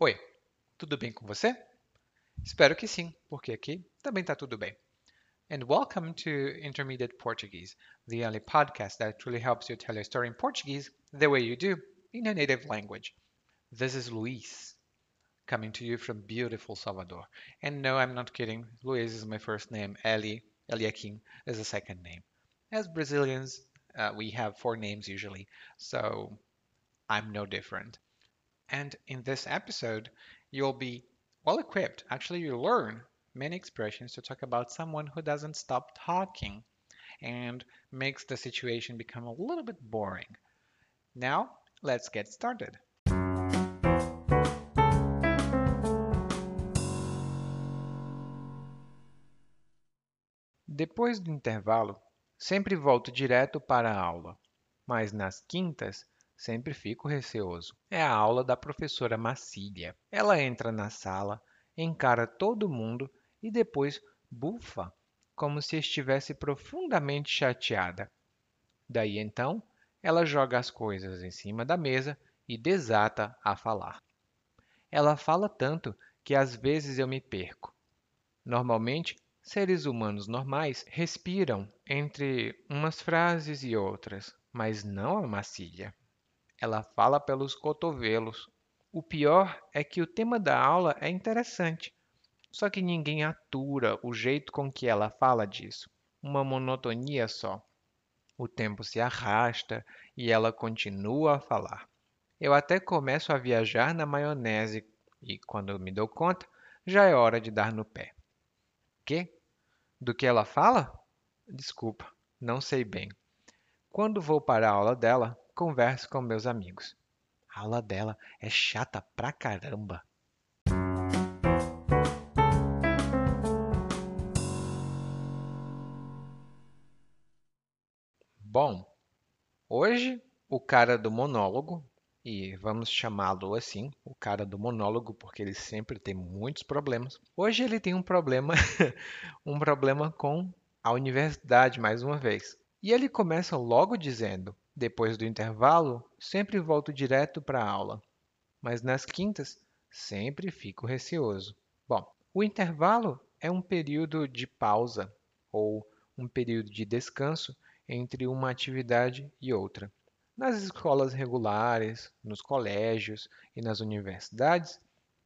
Oi, tudo bem com você? Espero que sim, porque aqui também está tudo bem. And welcome to Intermediate Portuguese, the only podcast that truly helps you tell your story in Portuguese the way you do in your native language. This is Luis, coming to you from beautiful Salvador. And no, I'm not kidding. Luis is my first name. Eli, Eliakim is the second name. As Brazilians, uh, we have four names usually, so I'm no different. And in this episode, you'll be well equipped. Actually, you'll learn many expressions to talk about someone who doesn't stop talking and makes the situation become a little bit boring. Now, let's get started. Depois do intervalo, sempre volto direto para a aula, mas nas quintas sempre fico receoso. É a aula da professora Macília. Ela entra na sala, encara todo mundo e depois bufa, como se estivesse profundamente chateada. Daí então, ela joga as coisas em cima da mesa e desata a falar. Ela fala tanto que às vezes eu me perco. Normalmente, seres humanos normais respiram entre umas frases e outras, mas não a Macília. Ela fala pelos cotovelos. O pior é que o tema da aula é interessante, só que ninguém atura o jeito com que ela fala disso. Uma monotonia só. O tempo se arrasta e ela continua a falar. Eu até começo a viajar na maionese e, quando me dou conta, já é hora de dar no pé. Que? Do que ela fala? Desculpa, não sei bem. Quando vou para a aula dela, converso com meus amigos. A aula dela é chata pra caramba. Bom, hoje o cara do monólogo, e vamos chamá-lo assim, o cara do monólogo, porque ele sempre tem muitos problemas. Hoje ele tem um problema, um problema com a universidade mais uma vez. E ele começa logo dizendo: depois do intervalo, sempre volto direto para a aula, mas nas quintas sempre fico receoso. Bom, o intervalo é um período de pausa ou um período de descanso entre uma atividade e outra. Nas escolas regulares, nos colégios e nas universidades,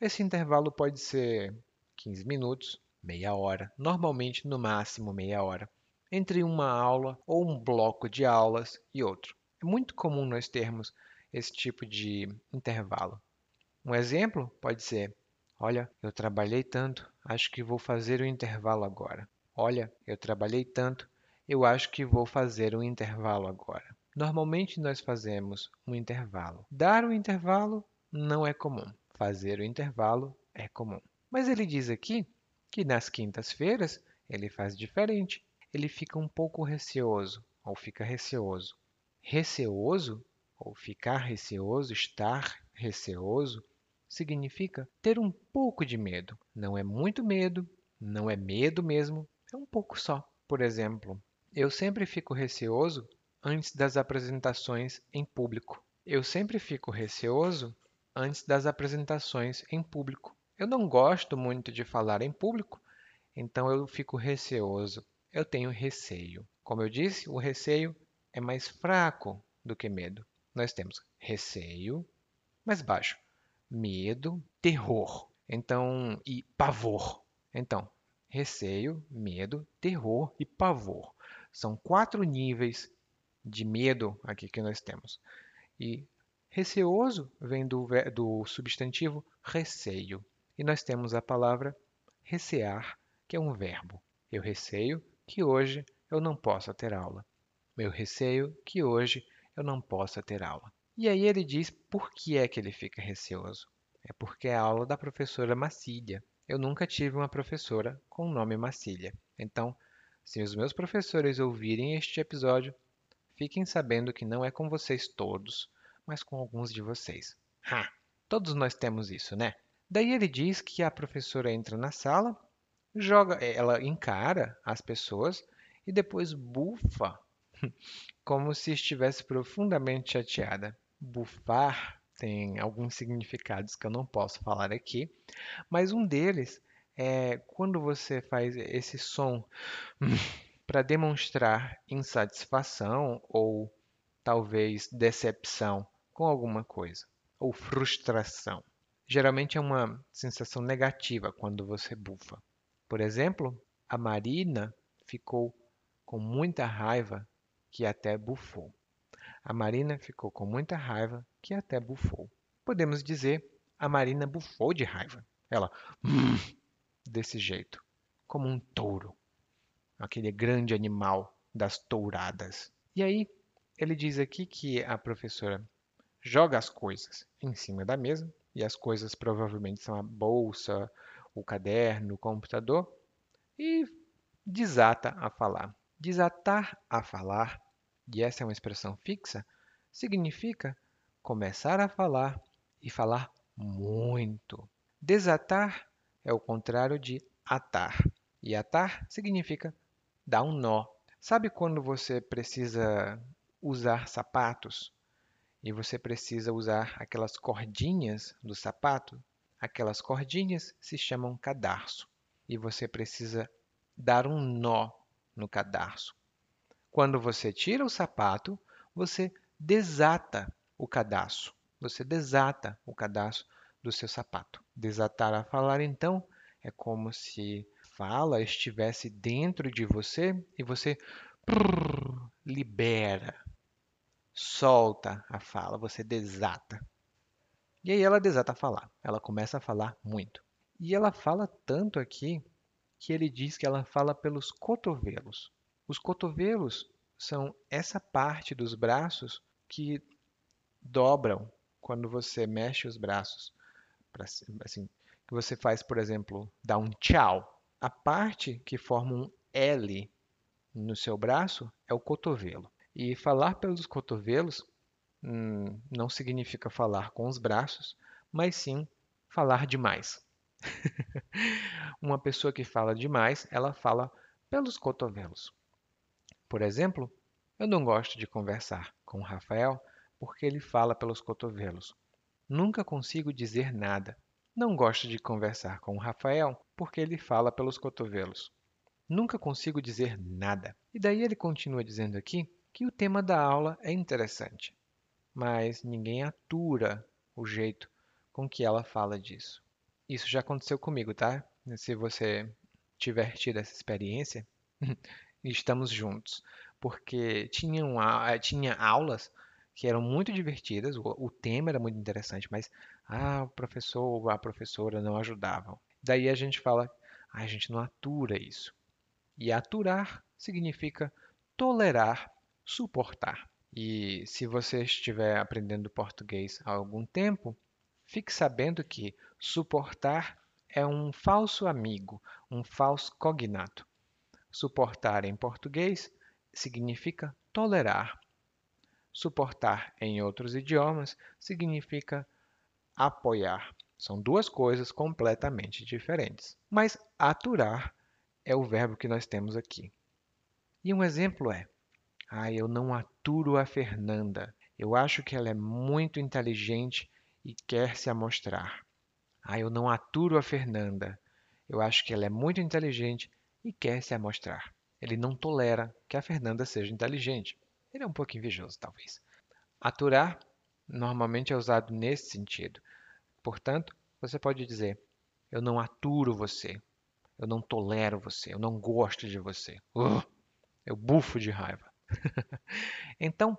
esse intervalo pode ser 15 minutos, meia hora, normalmente no máximo meia hora entre uma aula ou um bloco de aulas e outro. É muito comum nós termos esse tipo de intervalo. Um exemplo pode ser: Olha, eu trabalhei tanto, acho que vou fazer o intervalo agora. Olha, eu trabalhei tanto, eu acho que vou fazer um intervalo agora. Normalmente nós fazemos um intervalo. Dar o intervalo não é comum. Fazer o intervalo é comum. Mas ele diz aqui que nas quintas-feiras ele faz diferente ele fica um pouco receoso ou fica receoso. Receoso ou ficar receoso, estar receoso, significa ter um pouco de medo. Não é muito medo, não é medo mesmo, é um pouco só. Por exemplo, eu sempre fico receoso antes das apresentações em público. Eu sempre fico receoso antes das apresentações em público. Eu não gosto muito de falar em público, então eu fico receoso eu tenho receio. Como eu disse, o receio é mais fraco do que medo. Nós temos receio, mais baixo, medo, terror. Então, e pavor. Então, receio, medo, terror e pavor. São quatro níveis de medo aqui que nós temos. E receoso vem do, do substantivo receio. E nós temos a palavra recear, que é um verbo. Eu receio que hoje eu não possa ter aula. Meu receio que hoje eu não possa ter aula. E aí ele diz por que é que ele fica receoso. É porque é a aula da professora Macília. Eu nunca tive uma professora com o nome Macília. Então, se os meus professores ouvirem este episódio, fiquem sabendo que não é com vocês todos, mas com alguns de vocês. Ha! Todos nós temos isso, né? Daí ele diz que a professora entra na sala joga, é, ela encara as pessoas e depois bufa, como se estivesse profundamente chateada. Bufar tem alguns significados que eu não posso falar aqui, mas um deles é quando você faz esse som para demonstrar insatisfação ou talvez decepção com alguma coisa, ou frustração. Geralmente é uma sensação negativa quando você bufa. Por exemplo, a Marina ficou com muita raiva que até bufou. A Marina ficou com muita raiva que até bufou. Podemos dizer, a Marina bufou de raiva. Ela, hum, desse jeito, como um touro, aquele grande animal das touradas. E aí, ele diz aqui que a professora joga as coisas em cima da mesa, e as coisas provavelmente são a bolsa, o caderno, o computador, e desata a falar. Desatar a falar, e essa é uma expressão fixa, significa começar a falar e falar muito. Desatar é o contrário de atar, e atar significa dar um nó. Sabe quando você precisa usar sapatos e você precisa usar aquelas cordinhas do sapato, aquelas cordinhas se chamam cadarço e você precisa dar um nó no cadarço. Quando você tira o sapato, você desata o cadarço. Você desata o cadarço do seu sapato. Desatar a falar, então, é como se fala estivesse dentro de você e você libera solta a fala, você desata. E aí ela desata a falar. Ela começa a falar muito. E ela fala tanto aqui que ele diz que ela fala pelos cotovelos. Os cotovelos são essa parte dos braços que dobram quando você mexe os braços. Assim, que você faz, por exemplo, dá um tchau. A parte que forma um L no seu braço é o cotovelo. E falar pelos cotovelos hum, não significa falar com os braços, mas sim falar demais. Uma pessoa que fala demais, ela fala pelos cotovelos. Por exemplo, eu não gosto de conversar com o Rafael porque ele fala pelos cotovelos. Nunca consigo dizer nada. Não gosto de conversar com o Rafael porque ele fala pelos cotovelos. Nunca consigo dizer nada. E daí ele continua dizendo aqui que o tema da aula é interessante, mas ninguém atura o jeito com que ela fala disso. Isso já aconteceu comigo, tá? Se você tiver tido essa experiência, estamos juntos, porque tinham, tinha aulas que eram muito divertidas, o, o tema era muito interessante, mas ah, o professor ou a professora não ajudavam. Daí a gente fala, ah, a gente não atura isso. E aturar significa tolerar suportar. E se você estiver aprendendo português há algum tempo, fique sabendo que suportar é um falso amigo, um falso cognato. Suportar em português significa tolerar. Suportar em outros idiomas significa apoiar. São duas coisas completamente diferentes. Mas aturar é o verbo que nós temos aqui. E um exemplo é: ah, eu não aturo a Fernanda. Eu acho que ela é muito inteligente e quer se amostrar. Ah, eu não aturo a Fernanda. Eu acho que ela é muito inteligente e quer se amostrar. Ele não tolera que a Fernanda seja inteligente. Ele é um pouco invejoso, talvez. Aturar normalmente é usado nesse sentido. Portanto, você pode dizer: Eu não aturo você. Eu não tolero você. Eu não gosto de você. Uh, eu bufo de raiva. então,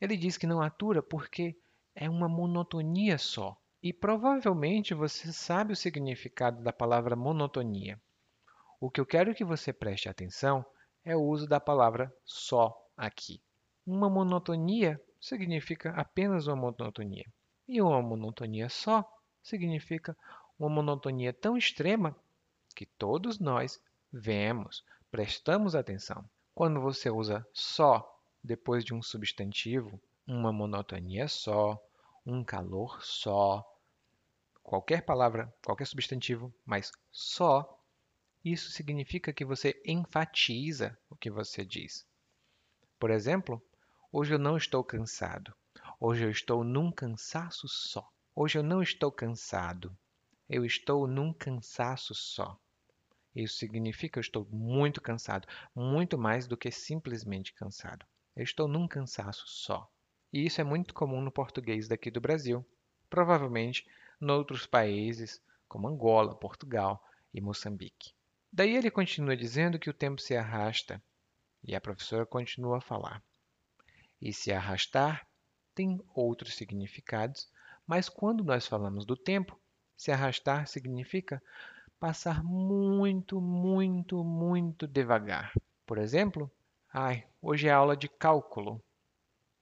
ele diz que não atura porque é uma monotonia só. E provavelmente você sabe o significado da palavra monotonia. O que eu quero que você preste atenção é o uso da palavra só aqui. Uma monotonia significa apenas uma monotonia. E uma monotonia só significa uma monotonia tão extrema que todos nós vemos, prestamos atenção. Quando você usa só depois de um substantivo, uma monotonia só, um calor só, qualquer palavra, qualquer substantivo, mas só, isso significa que você enfatiza o que você diz. Por exemplo, hoje eu não estou cansado. Hoje eu estou num cansaço só. Hoje eu não estou cansado. Eu estou num cansaço só. Isso significa que eu estou muito cansado, muito mais do que simplesmente cansado. Eu estou num cansaço só. E isso é muito comum no português daqui do Brasil. Provavelmente em outros países, como Angola, Portugal e Moçambique. Daí ele continua dizendo que o tempo se arrasta, e a professora continua a falar. E se arrastar tem outros significados, mas quando nós falamos do tempo, se arrastar significa passar muito, muito, muito devagar. Por exemplo, ai, hoje é aula de cálculo.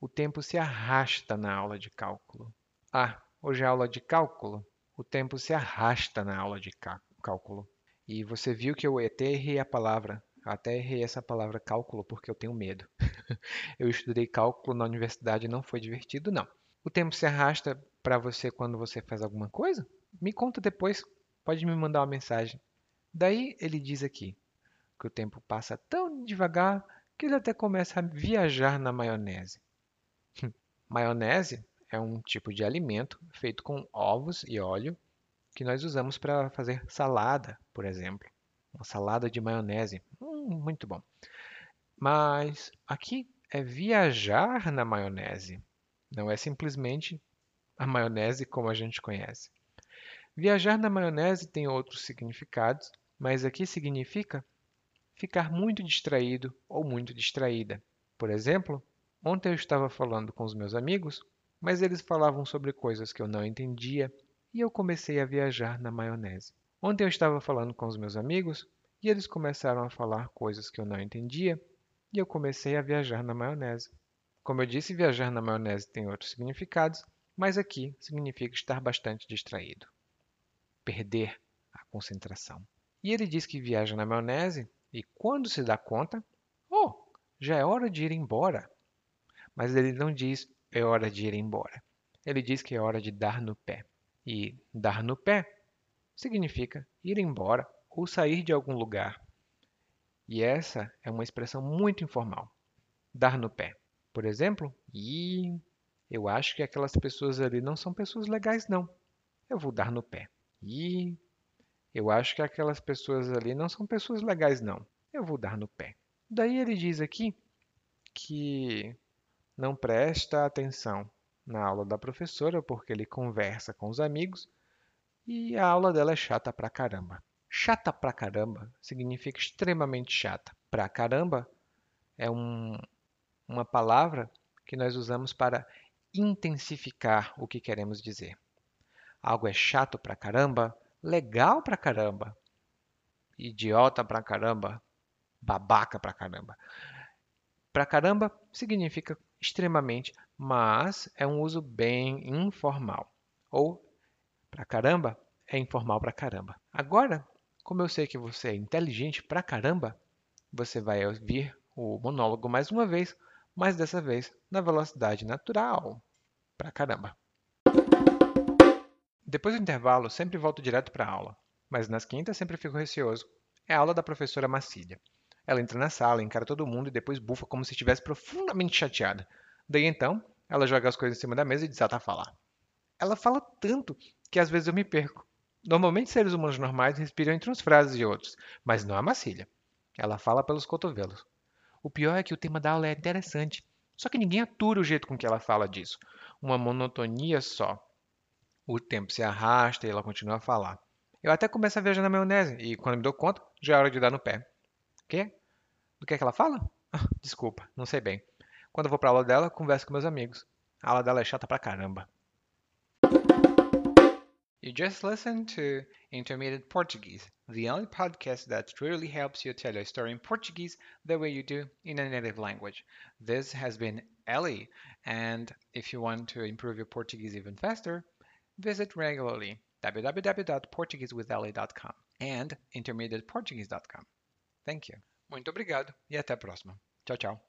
O tempo se arrasta na aula de cálculo. Ah, hoje é aula de cálculo. O tempo se arrasta na aula de cálculo. E você viu que eu até errei a palavra. Até errei essa palavra cálculo porque eu tenho medo. eu estudei cálculo na universidade e não foi divertido, não. O tempo se arrasta para você quando você faz alguma coisa? Me conta depois pode me mandar uma mensagem. Daí ele diz aqui que o tempo passa tão devagar que ele até começa a viajar na maionese. maionese é um tipo de alimento feito com ovos e óleo que nós usamos para fazer salada, por exemplo. Uma salada de maionese. Hum, muito bom. Mas aqui é viajar na maionese. Não é simplesmente a maionese como a gente conhece. Viajar na maionese tem outros significados, mas aqui significa ficar muito distraído ou muito distraída. Por exemplo, ontem eu estava falando com os meus amigos, mas eles falavam sobre coisas que eu não entendia e eu comecei a viajar na maionese. Ontem eu estava falando com os meus amigos e eles começaram a falar coisas que eu não entendia e eu comecei a viajar na maionese. Como eu disse, viajar na maionese tem outros significados, mas aqui significa estar bastante distraído perder a concentração. E ele diz que viaja na maionese e quando se dá conta, oh, já é hora de ir embora. Mas ele não diz é hora de ir embora. Ele diz que é hora de dar no pé. E dar no pé significa ir embora ou sair de algum lugar. E essa é uma expressão muito informal. Dar no pé. Por exemplo, e eu acho que aquelas pessoas ali não são pessoas legais não. Eu vou dar no pé. E eu acho que aquelas pessoas ali não são pessoas legais, não. Eu vou dar no pé. Daí ele diz aqui que não presta atenção na aula da professora porque ele conversa com os amigos e a aula dela é chata pra caramba. Chata pra caramba significa extremamente chata. Pra caramba é um, uma palavra que nós usamos para intensificar o que queremos dizer. Algo é chato pra caramba, legal pra caramba, idiota pra caramba, babaca pra caramba. Pra caramba significa extremamente, mas é um uso bem informal. Ou pra caramba é informal pra caramba. Agora, como eu sei que você é inteligente pra caramba, você vai ouvir o monólogo mais uma vez, mas dessa vez na velocidade natural. Pra caramba. Depois do intervalo, sempre volto direto para a aula, mas nas quintas sempre fico receoso. É a aula da professora Macília. Ela entra na sala, encara todo mundo e depois bufa como se estivesse profundamente chateada. Daí então, ela joga as coisas em cima da mesa e desata a falar. Ela fala tanto que às vezes eu me perco. Normalmente seres humanos normais respiram entre umas frases e outros, mas não a Macília. Ela fala pelos cotovelos. O pior é que o tema da aula é interessante, só que ninguém atura o jeito com que ela fala disso. Uma monotonia só. O tempo se arrasta e ela continua a falar. Eu até começo a viajar na maionese e quando me dou conta, já é hora de dar no pé. Quê? Do que é que ela fala? Ah, desculpa, não sei bem. Quando eu vou pra aula dela, converso com meus amigos. A aula dela é chata pra caramba. You just listened to Intermediate Portuguese, the only podcast that truly helps you tell a story in Portuguese the way you do in a native language. This has been Ellie, and if you want to improve your Portuguese even faster, Visit regularly www.portuguesewithali.com and intermediateportuguese.com. Thank you. Muito obrigado e até a próxima. Tchau, tchau.